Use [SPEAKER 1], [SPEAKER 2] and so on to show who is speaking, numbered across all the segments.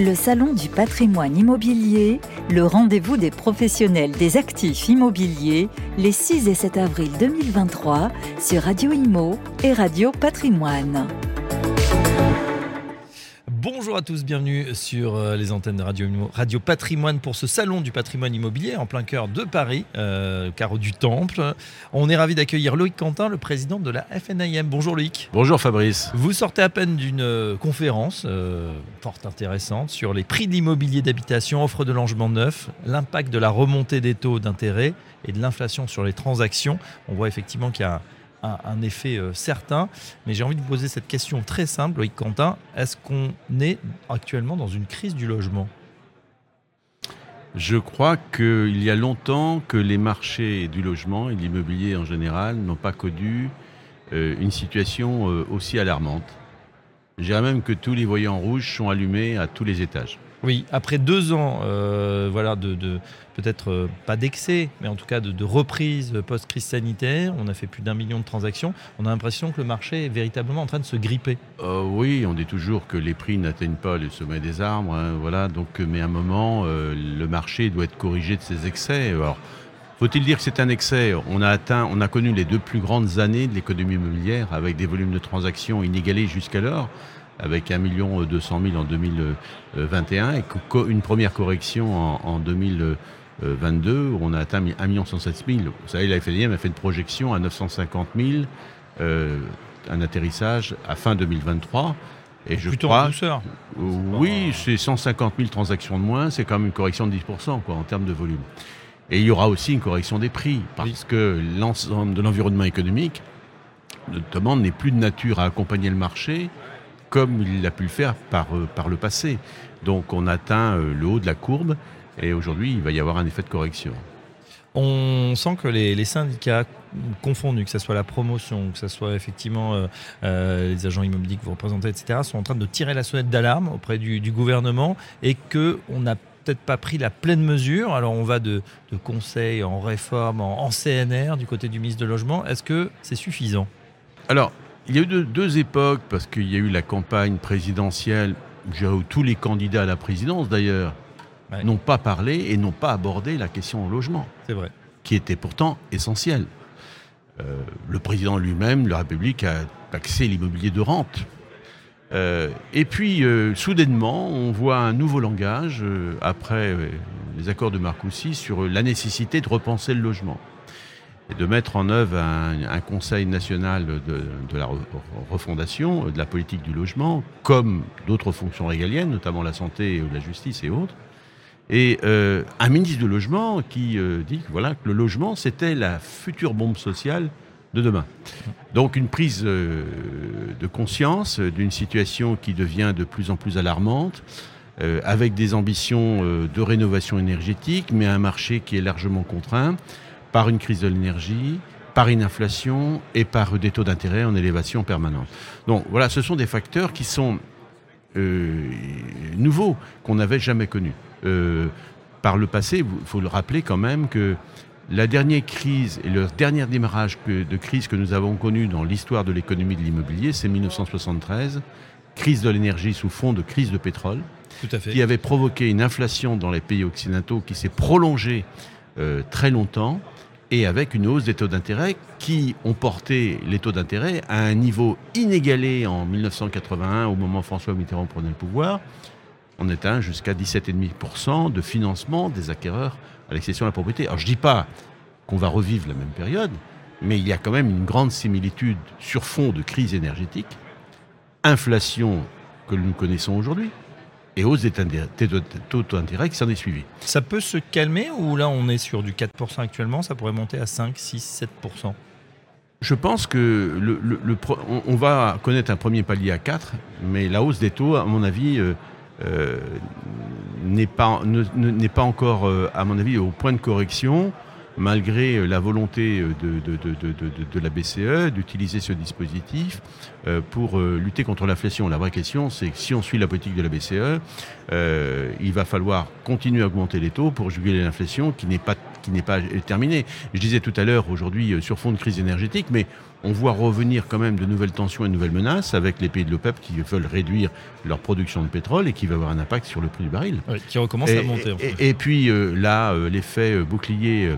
[SPEAKER 1] Le Salon du patrimoine immobilier, le rendez-vous des professionnels des actifs immobiliers, les 6 et 7 avril 2023 sur Radio Imo et Radio Patrimoine.
[SPEAKER 2] Bonjour à tous, bienvenue sur euh, les antennes de Radio, Radio Patrimoine pour ce salon du patrimoine immobilier en plein cœur de Paris, euh, carreau du Temple. On est ravi d'accueillir Loïc Quentin, le président de la FNIM. Bonjour Loïc.
[SPEAKER 3] Bonjour Fabrice.
[SPEAKER 2] Vous sortez à peine d'une euh, conférence euh, fort intéressante sur les prix de l'immobilier d'habitation, offre de logement neuf, l'impact de la remontée des taux d'intérêt et de l'inflation sur les transactions. On voit effectivement qu'il y a un, effet euh, certain. Mais j'ai envie de vous poser cette question très simple, Loïc Quentin. Est-ce qu'on est actuellement dans une crise du logement?
[SPEAKER 3] Je crois qu'il y a longtemps que les marchés du logement et de l'immobilier en général n'ont pas connu euh, une situation euh, aussi alarmante. Je dirais même que tous les voyants rouges sont allumés à tous les étages.
[SPEAKER 2] Oui, après deux ans, euh, voilà, de, peut-être euh, pas d'excès, mais en tout cas de, reprise post-crise sanitaire, on a fait plus d'un million de transactions. On a l'impression que le marché est véritablement en train de se gripper.
[SPEAKER 3] Euh, oui, on dit toujours que les prix n'atteignent pas le sommet des arbres, hein, voilà. Donc, mais à un moment, le marché doit être corrigé de ses excès. Alors, faut-il dire que c'est un excès? On a atteint, on a connu les deux plus grandes années de l'économie immobilière avec des volumes de transactions inégalés jusqu'alors avec 1 200 000 en 2021 et une première correction en, 2022 où on a atteint 1 107 000. Vous savez, la FNIM a fait une projection à 950 000, euh, un atterrissage à fin 2023.
[SPEAKER 2] Et je Plutôt crois, en douceur.
[SPEAKER 3] oui, c'est 150 000 transactions de moins, c'est quand même une correction de 10% quoi, en termes de volume. Et il y aura aussi une correction des prix, parce que l'ensemble de l'environnement économique, notamment, n'est plus de nature à accompagner le marché, comme il a pu le faire par, euh, par le passé. Donc on atteint euh, le haut de la courbe et aujourd'hui il va y avoir un effet de correction.
[SPEAKER 2] On sent que les, syndicats confondus, que ce soit la promotion, que ce soit effectivement euh, les agents immobiliers que vous représentez, etc., sont en train de tirer la sonnette d'alarme auprès du, gouvernement et qu'on n'a peut-être pas pris la pleine mesure. Alors on va de, de conseils en réforme, en, en, CNR du côté du ministre de Logement. Est-ce que c'est suffisant?
[SPEAKER 3] Alors il y a eu deux, époques, parce qu'il y a eu la campagne présidentielle, où tous les candidats à la présidence d'ailleurs n'ont pas parlé et n'ont pas abordé la question au logement.
[SPEAKER 2] C'est vrai.
[SPEAKER 3] Qui était pourtant essentielle. Euh, le président lui-même, la République, a taxé l'immobilier de rente. Euh, et puis, euh, soudainement, on voit un nouveau langage, après les accords de Marcoussis, sur la nécessité de repenser le logement de mettre en œuvre un, Conseil national de, la refondation de la politique du logement, comme d'autres fonctions régaliennes, notamment la santé, la justice et autres. Et euh, un ministre du logement qui euh, dit que, voilà, que le logement, c'était la future bombe sociale de demain. Donc une prise euh, de conscience d'une situation qui devient de plus en plus alarmante, avec des ambitions de rénovation énergétique, mais un marché qui est largement contraint par une crise de l'énergie, par une inflation et par des taux d'intérêt en élévation permanente. Donc voilà, ce sont des facteurs qui sont euh, nouveaux, qu'on n'avait jamais connus. Euh, par le passé, il faut le rappeler quand même que la dernière crise et le dernier démarrage de crise que nous avons connu dans l'histoire de l'économie de l'immobilier, c'est 1973, crise de l'énergie sous fond de crise de pétrole, qui avait provoqué une inflation dans les pays occidentaux qui s'est prolongée euh, très longtemps et avec une hausse des taux d'intérêt qui ont porté les taux d'intérêt à un niveau inégalé en 1981 au moment où François Mitterrand prenait le pouvoir. On atteint jusqu'à 17,5% de financement des acquéreurs à l'excession de la propriété. Alors je ne dis pas qu'on va revivre la même période, mais il y a quand même une grande similitude sur fond de crise énergétique, inflation que nous connaissons aujourd'hui, et hausse des taux d'intérêt qui s'en est suivi.
[SPEAKER 2] Ça peut se calmer ou là on est sur du 4% actuellement, ça pourrait monter à 5, 6, 7%
[SPEAKER 3] je pense que le, on, va connaître un premier palier à 4, mais la hausse des taux, à mon avis, euh, euh, n'est pas, pas encore, euh, à mon avis, au point de correction malgré la volonté de, la BCE d'utiliser ce dispositif pour lutter contre l'inflation. La vraie question, c'est que si on suit la politique de la BCE, il va falloir continuer à augmenter les taux pour juguler l'inflation qui n'est pas qui n'est pas terminée. Je disais tout à l'heure, aujourd'hui, sur fond de crise énergétique, mais on voit revenir quand même de nouvelles tensions et de nouvelles menaces avec les pays de l'OPEP qui veulent réduire leur production de pétrole et qui va avoir un impact sur le prix du baril.
[SPEAKER 2] qui recommence à monter.
[SPEAKER 3] Et, puis euh, là, euh, l'effet euh, bouclier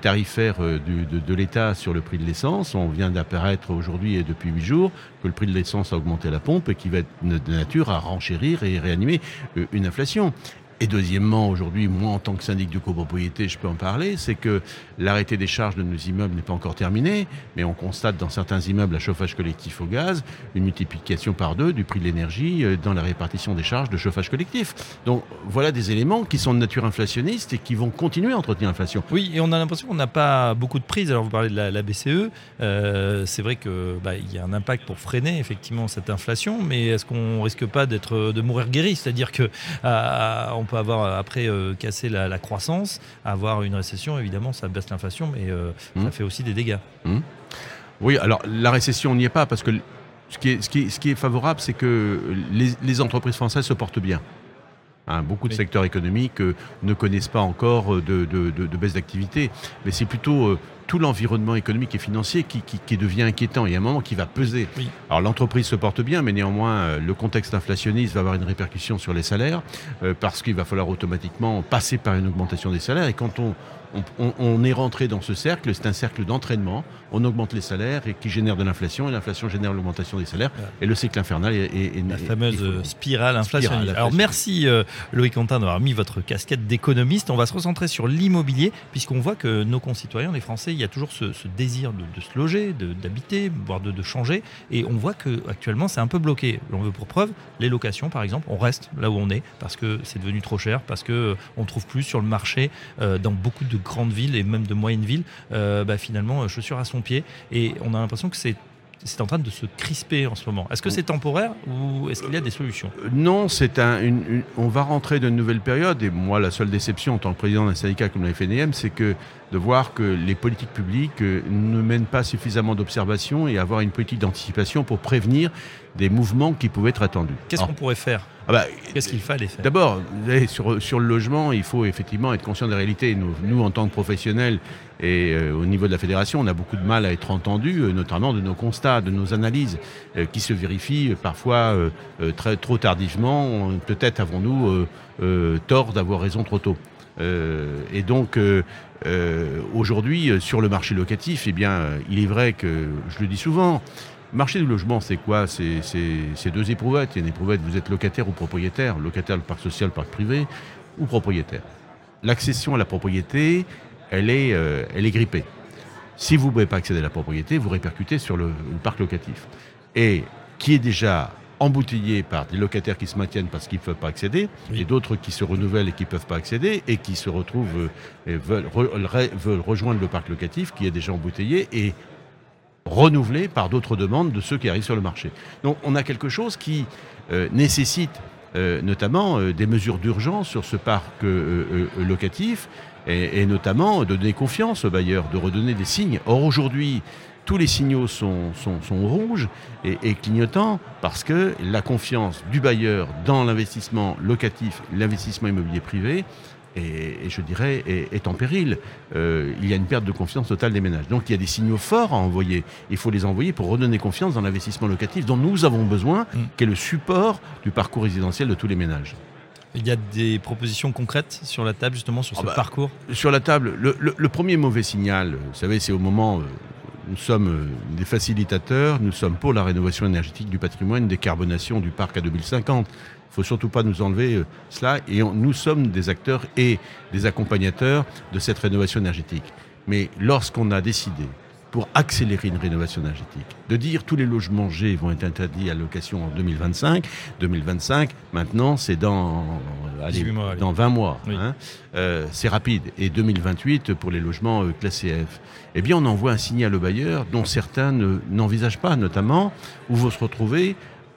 [SPEAKER 3] tarifaire de, l'État sur le prix de l'essence, on vient d'apparaître aujourd'hui et depuis huit jours que le prix de l'essence a augmenté la pompe et qui va être de nature à renchérir et réanimer une inflation. Et deuxièmement, aujourd'hui, moi en tant que syndic de copropriété, je peux en parler, c'est que l'arrêté des charges de nos immeubles n'est pas encore terminé, mais on constate dans certains immeubles à chauffage collectif au gaz une multiplication par deux du prix de l'énergie euh, dans la répartition des charges de chauffage collectif. Donc voilà des éléments qui sont de nature inflationniste et qui vont continuer à entretenir l'inflation.
[SPEAKER 2] Oui, et on a l'impression qu'on n'a pas beaucoup de prise. Alors vous parlez de la, BCE, euh, c'est vrai qu'il bah, y a un impact pour freiner effectivement cette inflation, mais est-ce qu'on risque pas de mourir guéri? C'est-à-dire avoir euh, après euh, cassé la, croissance, avoir une récession, évidemment, ça baisse l'inflation, mais euh, ça mmh. fait aussi des dégâts.
[SPEAKER 3] Mmh. Oui, alors la récession, n'y est pas, parce que ce qui est, ce qui ce qui est favorable, c'est que les, entreprises françaises se portent bien. Hein, beaucoup de secteurs économiques ne connaissent pas encore de, baisse d'activité, mais c'est plutôt tout l'environnement économique et financier qui, qui, devient inquiétant. Il y a un moment qui va peser. Alors l'entreprise se porte bien, mais néanmoins, euh, le contexte inflationniste va avoir une répercussion sur les salaires, euh, parce qu'il va falloir automatiquement passer par une augmentation des salaires. Et quand on, on, est rentré dans ce cercle, c'est un cercle d'entraînement. On augmente les salaires et qui génère de l'inflation, et l'inflation génère l'augmentation des salaires. Et le cycle infernal est,
[SPEAKER 2] la fameuse spirale inflationniste. Alors merci euh, Loïc Quentin d'avoir mis votre casquette d'économiste. On va se recentrer sur l'immobilier, puisqu'on voit que nos concitoyens, les Français, il y a toujours ce, désir de, se loger, d'habiter, voire de, changer. Et on voit qu'actuellement, c'est un peu bloqué. On veut pour preuve, les locations, par exemple, on reste là où on est parce que c'est devenu trop cher, parce qu'on euh, ne trouve plus sur le marché euh, dans beaucoup de grandes villes et même de moyennes villes, euh, bah, finalement, euh, chaussures à son pied. Et on a l'impression que c'est c'est en train de se crisper en ce moment. Est-ce que c'est temporaire ou est-ce qu'il y a des solutions?
[SPEAKER 3] Euh, Non, c'est un, on va rentrer dans une nouvelle période. Et moi, la seule déception en tant que président d'un syndicat comme la FNM, c'est que de voir que les politiques publiques ne mènent pas suffisamment d'observation et avoir une politique d'anticipation pour prévenir des mouvements qui pouvaient être attendus.
[SPEAKER 2] Qu'est-ce qu'on pourrait faire ah bah, Qu'est-ce qu'il fallait faire
[SPEAKER 3] D'abord, sur, sur le logement, il faut effectivement être conscient des réalités. Nous, nous en tant que professionnels et euh, au niveau de la fédération, on a beaucoup de mal à être entendus, euh, notamment de nos constats, de nos analyses, euh, qui se vérifient parfois très, trop tardivement. Peut-être avons-nous tort d'avoir raison trop tôt. et donc, aujourd'hui, sur le marché locatif, eh bien, il est vrai que, je le dis souvent, Marché du logement, c'est quoi? C'est deux éprouvettes. Il y a une éprouvette, vous êtes locataire ou propriétaire, locataire du parc social, parc privé, ou propriétaire. L'accession à la propriété, elle est, euh, elle est grippée. Si vous ne pouvez pas accéder à la propriété, vous répercutez sur le, parc locatif. Et qui est déjà embouteillé par des locataires qui se maintiennent parce qu'ils ne peuvent pas accéder, et d'autres qui se renouvellent et qui ne peuvent pas accéder, et qui se retrouvent euh, et veulent, veulent, rejoindre le parc locatif qui est déjà embouteillé, et renouvelé par d'autres demandes de ceux qui arrivent sur le marché. Donc on a quelque chose qui euh, nécessite euh, notamment euh, des mesures d'urgence sur ce parc locatif et, notamment de donner confiance aux bailleurs, de redonner des signes. Or aujourd'hui, tous les signaux sont, sont, rouges et, et, clignotants parce que la confiance du bailleur dans l'investissement locatif, l'investissement immobilier privé, et, je dirais, est, en péril. Euh, il y a une perte de confiance totale des ménages. Donc il y a des signaux forts à envoyer. Il faut les envoyer pour redonner confiance dans l'investissement locatif dont nous avons besoin, mm. qui est le support du parcours résidentiel de tous les ménages.
[SPEAKER 2] Il y a des propositions concrètes sur la table, justement, sur ah ce bah, parcours?
[SPEAKER 3] Sur la table, le, premier mauvais signal, vous savez, c'est au moment... nous sommes euh, des facilitateurs, nous sommes pour la rénovation énergétique du patrimoine, décarbonation du parc à 2050 faut surtout pas nous enlever euh, cela. Et nous sommes des acteurs et des accompagnateurs de cette rénovation énergétique. Mais lorsqu'on a décidé, pour accélérer une rénovation énergétique, de dire tous les logements G vont être interdits à location en 2025, 2025, maintenant c'est dans, euh, dans 20 mois. Hein. Euh, c'est rapide. Et 2028 pour les logements classés F. Eh bien, on envoie un signal au bailleur dont certains n'envisagent pas, notamment, où vous se retrouvez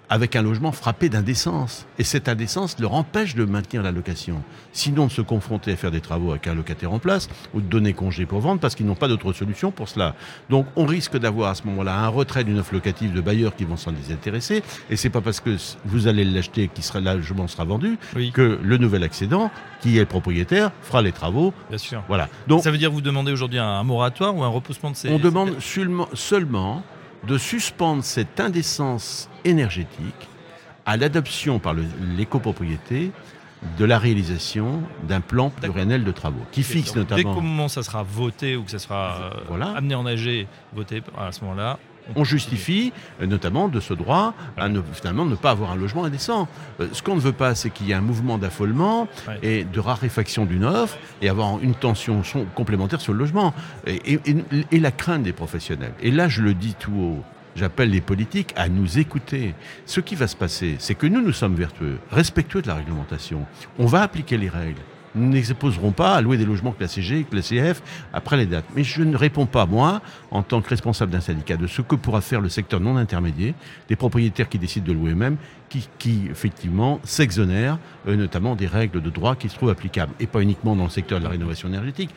[SPEAKER 3] avec un logement frappé d'indécence. Et cette indécence leur empêche de maintenir la location. Sinon de se confronter à faire des travaux avec un locataire en place ou de donner congé pour vendre parce qu'ils n'ont pas d'autre solution pour cela. Donc on risque d'avoir à ce moment-là un retrait d'une offre locative de bailleurs qui vont s'en désintéresser. Et c'est pas parce que vous allez l'acheter qui sera, le logement sera vendu que le nouvel accédant, qui est propriétaire, fera les travaux.
[SPEAKER 2] Bien sûr. Voilà. Donc, ça veut dire vous demandez aujourd'hui un moratoire ou un repoussement de ces...
[SPEAKER 3] On demande seulement de suspendre cette indécence énergétique à l'adoption par l'écopropriété de la réalisation d'un plan pluriannuel de travaux qui fixe
[SPEAKER 2] Dès qu'au
[SPEAKER 3] notamment.
[SPEAKER 2] moment ça sera voté ou que ça sera euh,
[SPEAKER 3] Voilà.
[SPEAKER 2] amené en AG, voté à ce moment-là,
[SPEAKER 3] On justifie euh, notamment de ce droit à ne, finalement ne pas avoir un logement indécent. Euh, Ce qu'on ne veut pas, c'est qu'il y ait un mouvement d'affolement et de raréfaction d'une offre et avoir une tension complémentaire sur le logement. Et, et- et- et la crainte des professionnels. Et là, je le dis tout haut. J'appelle les politiques à nous écouter. Ce qui va se passer, c'est que nous, nous sommes vertueux, respectueux de la réglementation. On va appliquer les règles. Nous n'exposerons pas à louer des logements classés G, classés F après les dates. Mais je ne réponds pas, moi, en tant que responsable d'un syndicat, de ce que pourra faire le secteur non intermédiaire, des propriétaires qui décident de louer eux-mêmes, qui, effectivement s'exonèrent euh, notamment des règles de droit qui se trouvent applicables. Et pas uniquement dans le secteur de la rénovation énergétique,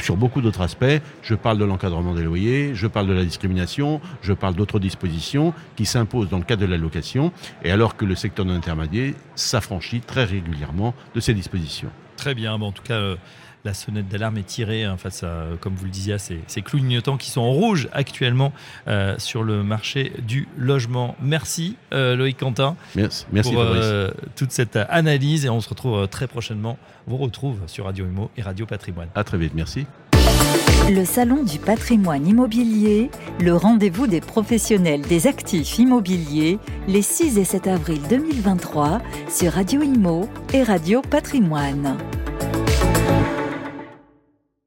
[SPEAKER 3] sur beaucoup d'autres aspects. Je parle de l'encadrement des loyers, je parle de la discrimination, je parle d'autres dispositions qui s'imposent dans le cadre de la location, et alors que le secteur non intermédiaire s'affranchit très régulièrement de ces dispositions.
[SPEAKER 2] Très bien. Bon, en tout cas, euh, la sonnette d'alarme est tirée hein, face à, euh, comme vous le disiez, à ces, ces clignotants qui sont en rouge actuellement euh, sur le marché du logement. Merci euh, Loïc Quentin
[SPEAKER 3] Merci, merci
[SPEAKER 2] pour toute cette analyse et on se retrouve très prochainement. On vous retrouve sur Radio Imo et Radio Patrimoine.
[SPEAKER 3] À très vite, merci.
[SPEAKER 1] Le Salon du patrimoine immobilier, le rendez-vous des professionnels des actifs immobiliers, les 6 et 7 avril 2023 sur Radio Imo et Radio Patrimoine.